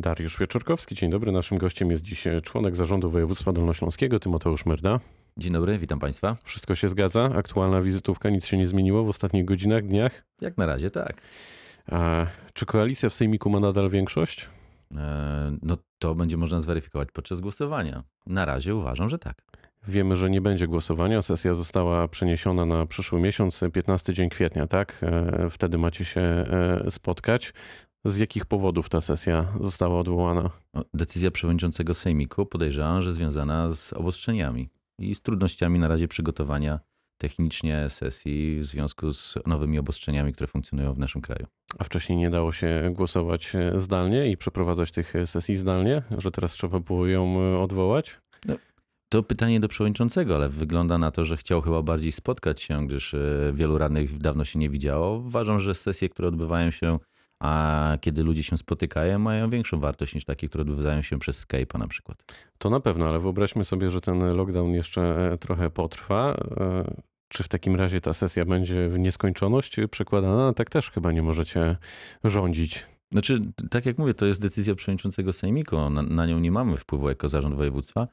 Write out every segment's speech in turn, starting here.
Dariusz Wieczorkowski, dzień dobry. Naszym gościem jest dziś członek zarządu województwa dolnośląskiego, Tymoteusz Myrda. Dzień dobry, witam Państwa. Wszystko się zgadza? Aktualna wizytówka, nic się nie zmieniło w ostatnich godzinach, dniach? Jak na razie tak. A czy koalicja w Sejmiku ma nadal większość? E, no to będzie można zweryfikować podczas głosowania. Na razie uważam, że tak. Wiemy, że nie będzie głosowania. Sesja została przeniesiona na przyszły miesiąc, 15 dzień kwietnia, tak? E, wtedy macie się e, spotkać. Z jakich powodów ta sesja została odwołana? No, decyzja przewodniczącego Sejmiku podejrzewam, że związana z obostrzeniami i z trudnościami na razie przygotowania technicznie sesji w związku z nowymi obostrzeniami, które funkcjonują w naszym kraju. A wcześniej nie dało się głosować zdalnie i przeprowadzać tych sesji zdalnie, że teraz trzeba było ją odwołać? No, to pytanie do przewodniczącego, ale wygląda na to, że chciał chyba bardziej spotkać się, gdyż e, wielu radnych dawno się nie widziało. Uważam, że sesje, które odbywają się a kiedy ludzie się spotykają, mają większą wartość niż takie, które odbywają się przez Skype'a na przykład. To na pewno, ale wyobraźmy sobie, że ten lockdown jeszcze e, trochę potrwa. E, czy w takim razie ta sesja będzie w nieskończoność przekładana? Tak też chyba nie możecie rządzić. Znaczy, tak jak mówię, to jest decyzja przewodniczącego Sejmiku. Na, na nią nie mamy wpływu jako zarząd województwa.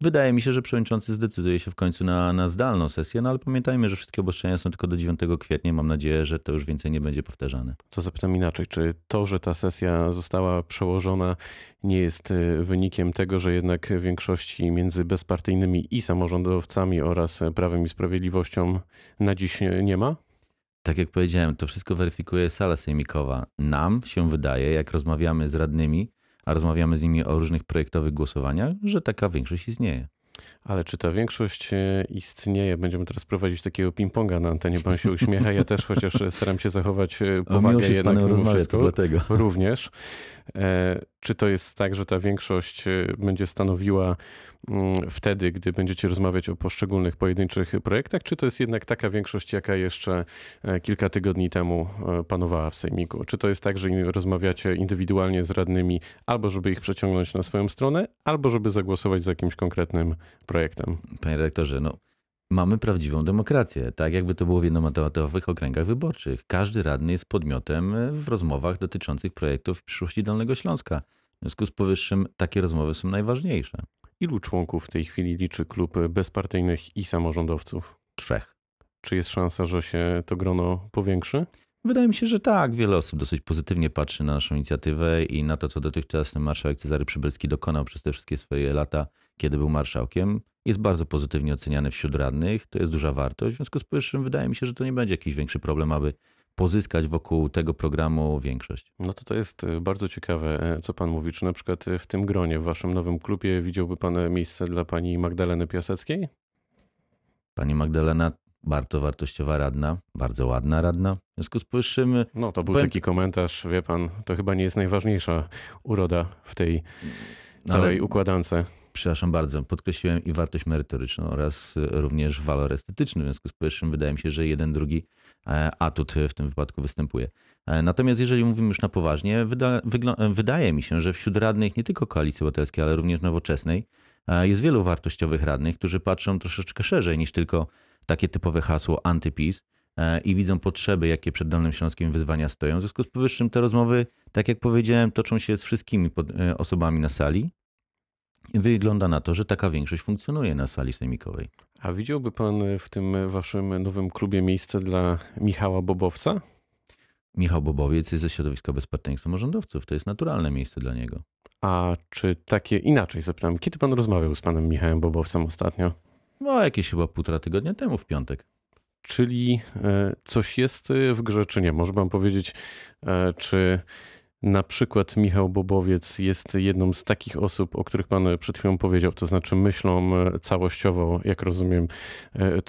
Wydaje mi się, że przewodniczący zdecyduje się w końcu na, na zdalną sesję, no ale pamiętajmy, że wszystkie obostrzenia są tylko do 9 kwietnia. Mam nadzieję, że to już więcej nie będzie powtarzane. To zapytam inaczej. Czy to, że ta sesja została przełożona, nie jest y, wynikiem tego, że jednak większości między bezpartyjnymi i samorządowcami oraz Prawem i Sprawiedliwością na dziś nie ma? Tak jak powiedziałem, to wszystko weryfikuje sala sejmikowa. Nam się wydaje, jak rozmawiamy z radnymi, a rozmawiamy z nimi o różnych projektowych głosowaniach, że taka większość istnieje. Ale czy ta większość e, istnieje? Będziemy teraz prowadzić takiego ping-ponga na antenie. Pan się uśmiecha. Ja też chociaż staram się zachować e, powagę się jednak mimo wszystko. Dlatego. Również. E, czy to jest tak, że ta większość będzie stanowiła mm, wtedy, gdy będziecie rozmawiać o poszczególnych pojedynczych projektach, czy to jest jednak taka większość, jaka jeszcze kilka tygodni temu panowała w Sejmiku? Czy to jest tak, że rozmawiacie indywidualnie z radnymi, albo żeby ich przeciągnąć na swoją stronę, albo żeby zagłosować za jakimś konkretnym projektem. Panie redaktorze, no mamy prawdziwą demokrację, tak jakby to było w jednomandatowych okręgach wyborczych. Każdy radny jest podmiotem w rozmowach dotyczących projektów przyszłości Dolnego Śląska. W związku z powyższym takie rozmowy są najważniejsze. Ilu członków w tej chwili liczy klub bezpartyjnych i samorządowców? Trzech. Czy jest szansa, że się to grono powiększy? Wydaje mi się, że tak. Wiele osób dosyć pozytywnie patrzy na naszą inicjatywę i na to, co dotychczas marszałek Cezary Przybylski dokonał przez te wszystkie swoje lata, kiedy był marszałkiem. Jest bardzo pozytywnie oceniany wśród radnych. To jest duża wartość. W związku z powyższym wydaje mi się, że to nie będzie jakiś większy problem, aby pozyskać wokół tego programu większość. No to to jest e, bardzo ciekawe, e, co pan mówi. Czy na przykład e, w tym gronie, w waszym nowym klubie widziałby pan miejsce dla pani Magdaleny Piaseckiej? Pani Magdalena bardzo wartościowa radna, bardzo ładna radna. W związku z powyższym. No to był powiem... taki komentarz, wie pan, to chyba nie jest najważniejsza uroda w tej całej Ale... układance. Przepraszam bardzo, podkreśliłem i wartość merytoryczną oraz również walor estetyczny. W związku z powyższym wydaje mi się, że jeden, drugi e, atut w tym wypadku występuje. E, natomiast jeżeli mówimy już na poważnie, wyda, wydaje mi się, że wśród radnych nie tylko Koalicji Obywatelskiej, ale również Nowoczesnej e, jest wielu wartościowych radnych, którzy patrzą troszeczkę szerzej niż tylko takie typowe hasło antypis e, i widzą potrzeby, jakie przed Dolnym Śląskiem wyzwania stoją. W związku z powyższym te rozmowy, tak jak powiedziałem, toczą się z wszystkimi e, osobami na sali. Wygląda na to, że taka większość funkcjonuje na sali sejmikowej. A widziałby pan w tym waszym nowym klubie miejsce dla Michała Bobowca? Michał Bobowiec jest ze środowiska bezpartyjnych samorządowców. To jest naturalne miejsce dla niego. A czy takie inaczej zapytam, kiedy pan rozmawiał z panem Michałem Bobowcem ostatnio? No, jakieś chyba półtora tygodnia temu w piątek. Czyli e, coś jest w grze, czy nie? Może pan powiedzieć, e, czy na przykład Michał Bobowiec jest jedną z takich osób, o których pan przed chwilą powiedział, to znaczy myślą całościowo, jak rozumiem,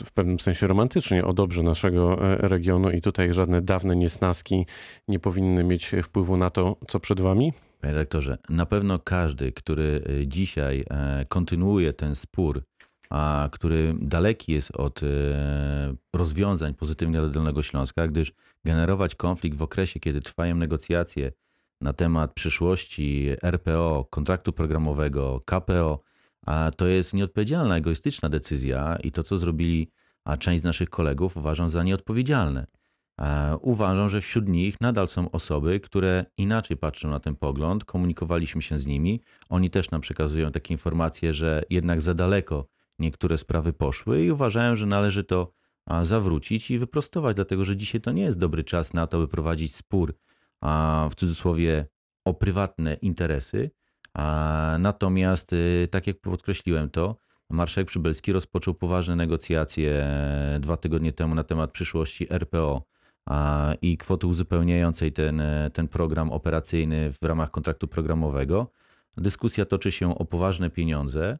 w pewnym sensie romantycznie o dobrze naszego regionu i tutaj żadne dawne niesnaski nie powinny mieć wpływu na to, co przed wami? Panie redaktorze, na pewno każdy, który dzisiaj kontynuuje ten spór a który daleki jest od e, rozwiązań pozytywnych dla Dolnego Śląska, gdyż generować konflikt w okresie, kiedy trwają negocjacje na temat przyszłości RPO, kontraktu programowego, KPO, a to jest nieodpowiedzialna, egoistyczna decyzja i to, co zrobili a część z naszych kolegów uważam za nieodpowiedzialne. E, Uważam, że wśród nich nadal są osoby, które inaczej patrzą na ten pogląd. Komunikowaliśmy się z nimi. Oni też nam przekazują takie informacje, że jednak za daleko niektóre sprawy poszły i uważają, że należy to zawrócić i wyprostować, dlatego że dzisiaj to nie jest dobry czas na to, by prowadzić spór a, w cudzysłowie o prywatne interesy. A, Natomiast, y, tak jak podkreśliłem to, marszałek Przybylski rozpoczął poważne negocjacje e, dwa tygodnie temu na temat przyszłości RPO i kwoty uzupełniającej ten, e, ten program operacyjny w ramach kontraktu programowego. Dyskusja toczy się o poważne pieniądze.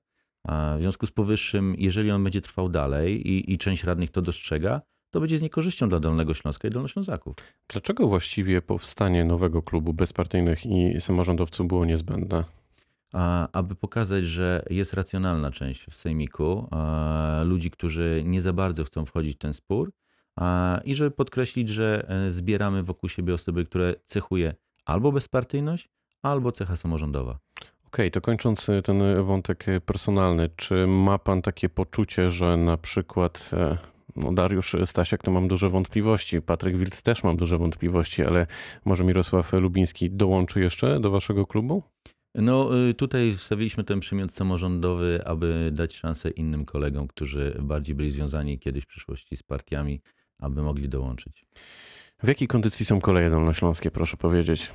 W związku z powyższym, jeżeli on będzie trwał dalej i, i część radnych to dostrzega, to będzie z niekorzyścią dla Dolnego Śląska i Dolnoślązaków. Dlaczego właściwie powstanie nowego klubu bezpartyjnych i samorządowców było niezbędne? a, aby pokazać, że jest racjonalna część w sejmiku, a, ludzi, którzy nie za bardzo chcą wchodzić w ten spór a, i żeby podkreślić, że e, zbieramy wokół siebie osoby, które cechuje albo bezpartyjność, albo cecha samorządowa. Okej, to kończąc e, ten wątek e, personalny, czy ma pan takie poczucie, że na przykład no Dariusz Stasiak to mam duże wątpliwości, Patryk Wild też mam duże wątpliwości, ale może Mirosław Lubiński dołączy jeszcze do waszego klubu? No y, tutaj wstawiliśmy ten przymiot samorządowy, aby dać szansę innym kolegom, którzy bardziej byli związani kiedyś w przyszłości z partiami, aby mogli dołączyć. W jakiej kondycji są koleje dolnośląskie, proszę powiedzieć?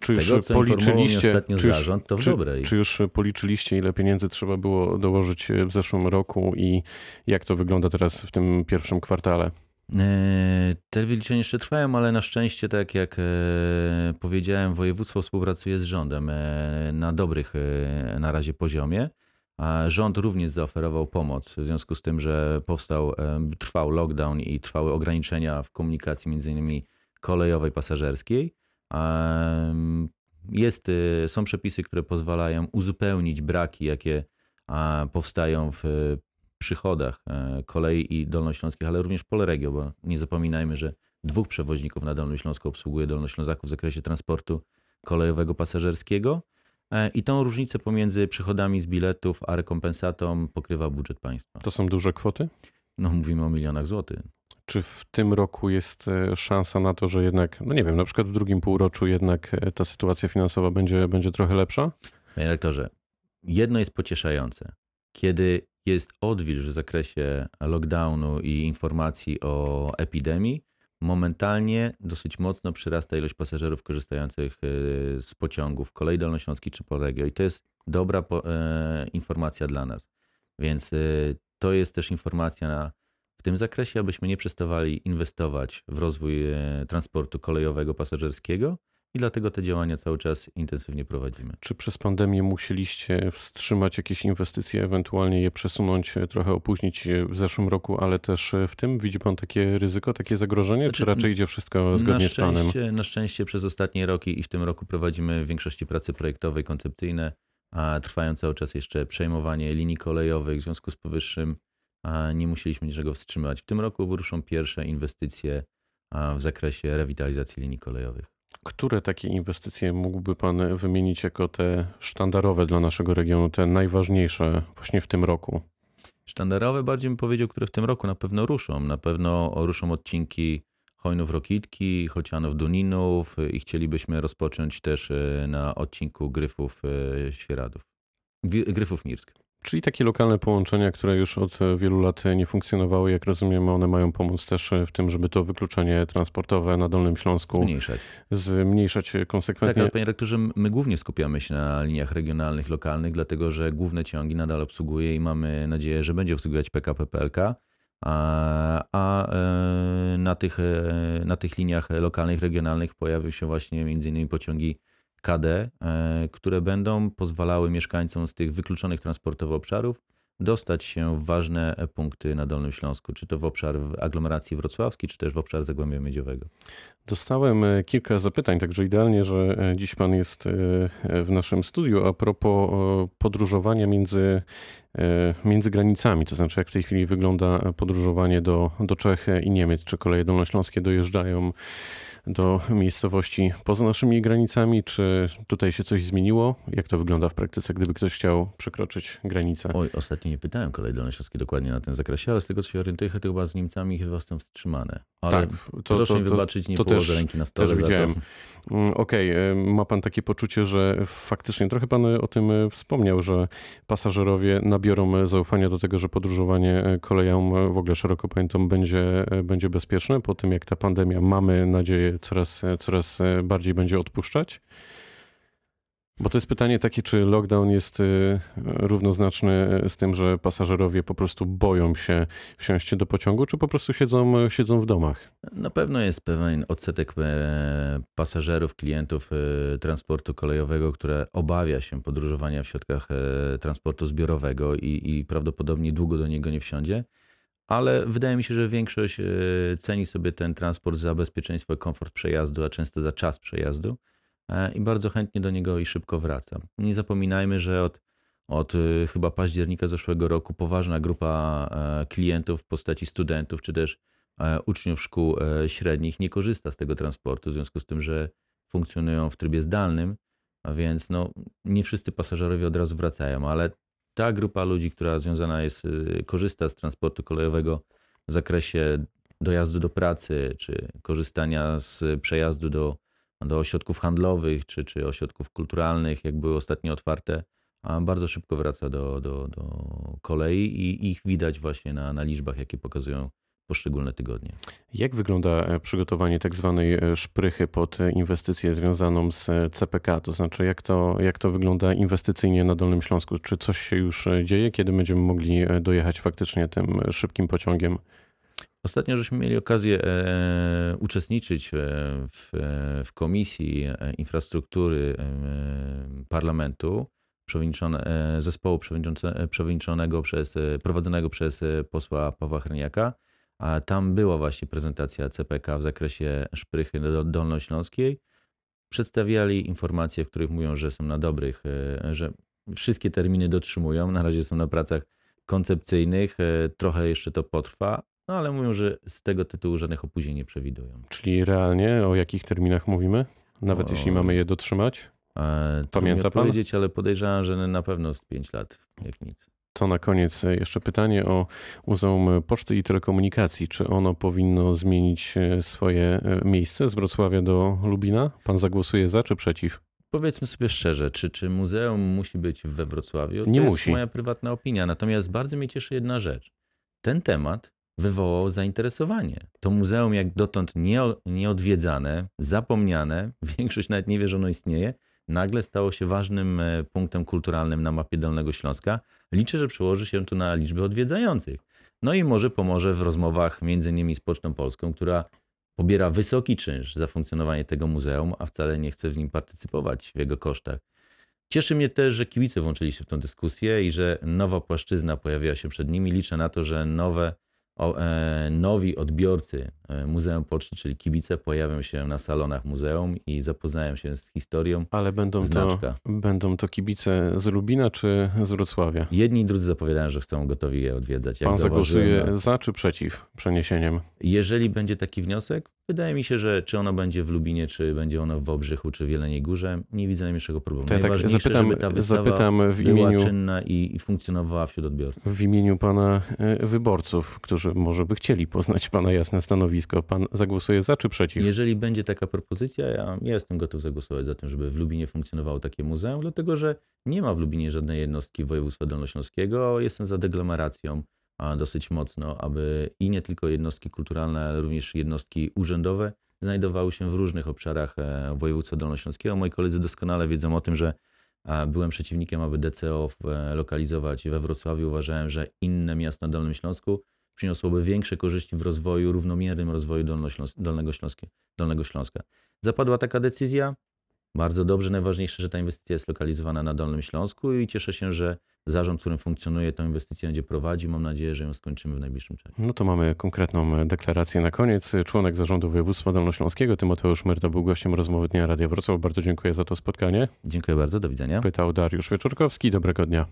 Czy Z tego, co informował mnie ostatnio czy już, zarząd, to w czy, dobrej. czy już policzyliście, ile pieniędzy trzeba było dołożyć w zeszłym roku i jak to wygląda teraz w tym pierwszym kwartale? E, Te wyliczenia jeszcze trwają, ale na szczęście, tak jak e, powiedziałem, województwo współpracuje z rządem e, na dobrych e, na razie poziomie. A rząd również zaoferował pomoc w związku z tym, że powstał, e, trwał lockdown i trwały ograniczenia w komunikacji między innymi kolejowej, pasażerskiej. Jest, e, są przepisy, które pozwalają uzupełnić braki, jakie powstają w przychodach e, kolei i dolnośląskich, ale również Polregio, bo nie zapominajmy, że dwóch przewoźników na Dolnym Śląsku obsługuje Dolnoślązaków w zakresie transportu kolejowego pasażerskiego E, i tą różnicę pomiędzy przychodami z biletów a rekompensatą pokrywa budżet państwa. To są duże kwoty? No mówimy o milionach złotych. Czy w tym roku jest e, szansa na to, że jednak, no nie wiem, na przykład w drugim półroczu jednak e, ta sytuacja finansowa będzie, będzie trochę lepsza? Panie rektorze, jedno jest pocieszające. Kiedy jest odwilż w zakresie lockdownu i informacji o epidemii, momentalnie dosyć mocno przyrasta ilość pasażerów korzystających e, z pociągów kolei dolnośląskiej czy Polregio i to jest dobra informacja dla nas. Więc to jest też informacja na, tym zakresie, abyśmy nie przestawali inwestować w rozwój e, transportu kolejowego pasażerskiego i dlatego te działania cały czas intensywnie prowadzimy. Czy przez pandemię musieliście wstrzymać jakieś inwestycje, ewentualnie je przesunąć, e, trochę opóźnić w zeszłym roku, ale też e, w tym? Widzi pan takie ryzyko, takie zagrożenie, czy Znaczy, raczej idzie wszystko zgodnie z planem? Na szczęście przez ostatnie roki i w tym roku prowadzimy w większości prace projektowe i koncepcyjne, a trwają cały czas jeszcze przejmowanie linii kolejowych. W związku z powyższym nie musieliśmy niczego wstrzymywać. W tym roku ruszą pierwsze inwestycje w zakresie rewitalizacji linii kolejowych. Które takie inwestycje mógłby pan wymienić jako te sztandarowe dla naszego regionu, te najważniejsze właśnie w tym roku? Sztandarowe bardziej bym powiedział, które w tym roku na pewno ruszą. Na pewno ruszą odcinki Chojnów-Rokitki, Chocianów-Duninów i chcielibyśmy rozpocząć też e, na odcinku Gryfów e, Świeradów. Wi- Gryfów Mirsk. Czyli takie lokalne połączenia, które już od e, wielu lat nie funkcjonowały, jak rozumiem, one mają pomóc też e, w tym, żeby to wykluczenie transportowe na Dolnym Śląsku Zmniejszać. zmniejszać Tak, konsekwentnie. ale panie rektorze, my głównie skupiamy się na liniach regionalnych, lokalnych, dlatego że główne ciągi nadal obsługuje i mamy nadzieję, że będzie obsługiwać PKP PLK, a, a e, na, tych, e, na tych liniach lokalnych, regionalnych pojawią się właśnie m.in. pociągi KD, e, które będą pozwalały mieszkańcom z tych wykluczonych transportowo obszarów dostać się w ważne punkty na Dolnym Śląsku, czy to w obszar aglomeracji wrocławskiej, czy też w obszar Zagłębia Miedziowego. Dostałem e, kilka zapytań, także idealnie, że e, dziś pan jest w naszym studiu. A propos podróżowania między między granicami, to znaczy jak w tej chwili wygląda podróżowanie do, do Czech i Niemiec, czy koleje dolnośląskie dojeżdżają do miejscowości poza naszymi granicami, czy tutaj się coś zmieniło? Jak to wygląda w praktyce, gdyby ktoś chciał przekroczyć granicę? Oj, ostatnio nie pytałem kolei dolnośląskiej dokładnie na tym zakresie, ale z tego co się orientuję, to chyba z Niemcami chyba są wstrzymane. Ale Tak, to- proszę to- mi wybaczyć, nie to położę też- ręki na stole też widziałem. Mm, Okej, e, ma pan takie poczucie, że faktycznie trochę pan o tym e, wspomniał, że pasażerowie nabiorą e, zaufania do tego, że podróżowanie e, koleją e, w ogóle szeroko pojętą będzie, będzie bezpieczne po tym, jak ta pandemia, mamy nadzieję, coraz, coraz bardziej będzie odpuszczać? Bo to jest pytanie takie, czy lockdown jest e, równoznaczny z tym, że pasażerowie po prostu boją się wsiąść do pociągu, czy po prostu siedzą, siedzą w domach? Na pewno jest pewien odsetek e, pasażerów, klientów e, transportu kolejowego, które obawia się podróżowania w środkach e, transportu zbiorowego i, i prawdopodobnie długo do niego nie wsiądzie. Ale wydaje mi się, że większość ceni sobie ten transport za bezpieczeństwo i komfort przejazdu, a często za czas przejazdu i bardzo chętnie do niego i szybko wraca. Nie zapominajmy, że od, od e, chyba października zeszłego roku poważna grupa e, klientów w postaci studentów czy też e, uczniów szkół e, średnich nie korzysta z tego transportu, w związku z tym, że funkcjonują w trybie zdalnym, a więc no, nie wszyscy pasażerowie od razu wracają, ale ta grupa ludzi, która związana jest, y, korzysta z transportu kolejowego w zakresie dojazdu do pracy, czy korzystania z przejazdu do, do ośrodków handlowych, czy, czy ośrodków kulturalnych, jak były ostatnio otwarte, a bardzo szybko wraca do, do, do kolei i ich widać właśnie na, na liczbach, jakie pokazują poszczególne tygodnie. Jak wygląda e, przygotowanie tak zwanej e, szprychy pod inwestycję związaną z e, CPK? To znaczy, jak to, jak to wygląda inwestycyjnie na Dolnym Śląsku? Czy coś się już dzieje? Kiedy będziemy mogli dojechać faktycznie tym szybkim pociągiem? Ostatnio żeśmy mieli okazję e, uczestniczyć e, w, e, w Komisji Infrastruktury Parlamentu przewodniczone, zespołu przewodniczące- przewodniczonego przez, prowadzonego przez posła Pawła Hreniaka. A tam była właśnie prezentacja CPK w zakresie szprychy do- dolnośląskiej. Przedstawiali informacje, w których mówią, że są na dobrych, że wszystkie terminy dotrzymują. Na razie są na pracach koncepcyjnych, trochę jeszcze to potrwa, no ale mówią, że z tego tytułu żadnych opóźnień nie przewidują. Czyli realnie o jakich terminach mówimy? Nawet O- jeśli mamy je dotrzymać? E, Pamięta mi pan? odpowiedzieć, ale podejrzewam, że na pewno z 5 lat, jak nic. To na koniec jeszcze pytanie o Muzeum Poczty i Telekomunikacji. Czy ono powinno zmienić e, swoje e, miejsce z Wrocławia do Lubina? Pan zagłosuje za czy przeciw? Powiedzmy sobie szczerze, czy, czy muzeum musi być we Wrocławiu? To Nie jest musi. moja prywatna opinia. Natomiast bardzo mnie cieszy jedna rzecz. Ten temat wywołał zainteresowanie. To muzeum jak dotąd nie, nieodwiedzane, zapomniane, większość nawet nie wie, że ono istnieje, nagle stało się ważnym e, punktem kulturalnym na mapie Dolnego Śląska. Liczę, że przełoży się to na liczbę odwiedzających. No i może pomoże w rozmowach między innymi z Pocztą Polską, która pobiera wysoki czynsz za funkcjonowanie tego muzeum, a wcale nie chce w nim partycypować w jego kosztach. Cieszy mnie też, że kibice włączyli się w tę dyskusję i że nowa płaszczyzna pojawiła się przed nimi. Liczę na to, że nowe, o, e, nowi odbiorcy e, Muzeum Poczty, czyli kibice, pojawią się na salonach muzeum i zapoznają się z historią. Ale będą to, będą to kibice z Lubina czy z Wrocławia? Jedni i drudzy zapowiadają, że chcą gotowi je odwiedzać. Jak Pan zagłosuje na- za czy przeciw przeniesieniem? Jeżeli będzie taki wniosek, wydaje mi się, że czy ono będzie w Lubinie, czy będzie ono w Wałbrzychu, czy w Jeleniej Górze, nie widzę najmniejszego problemu. To ja tak zapytam, zapytam w imieniu, czynna i, i funkcjonowała wśród odbiorców. w imieniu pana e, wyborców, którzy może by chcieli poznać pana jasne stanowisko. Pan zagłosuje za czy przeciw? Jeżeli będzie taka propozycja, ja, ja jestem gotów zagłosować za tym, żeby w Lubinie funkcjonowało takie muzeum, dlatego że nie ma w Lubinie żadnej jednostki województwa dolnośląskiego. Jestem za deglomeracja a dosyć mocno, aby i nie tylko jednostki kulturalne, ale również jednostki urzędowe znajdowały się w różnych obszarach e, województwa dolnośląskiego. Moi koledzy doskonale wiedzą o tym, że a, byłem przeciwnikiem, aby DCO e, lokalizować we Wrocławiu. Uważałem, że inne miasto na Dolnym Śląsku przyniosłoby większe korzyści w rozwoju, równomiernym rozwoju Dolnego, Dolnego Śląska. Zapadła taka decyzja. Bardzo dobrze. Najważniejsze, że ta inwestycja jest lokalizowana na Dolnym Śląsku i cieszę się, że zarząd, którym funkcjonuje, tę inwestycję będzie prowadził. Mam nadzieję, że ją skończymy w najbliższym czasie. No to mamy konkretną deklarację na koniec. Członek zarządu województwa dolnośląskiego Tymoteusz Myrta był gościem rozmowy Dnia Radia Wrocław. Bardzo dziękuję za to spotkanie. Dziękuję bardzo. Do widzenia. Pytał Dariusz Wieczorkowski. Dobrego dnia.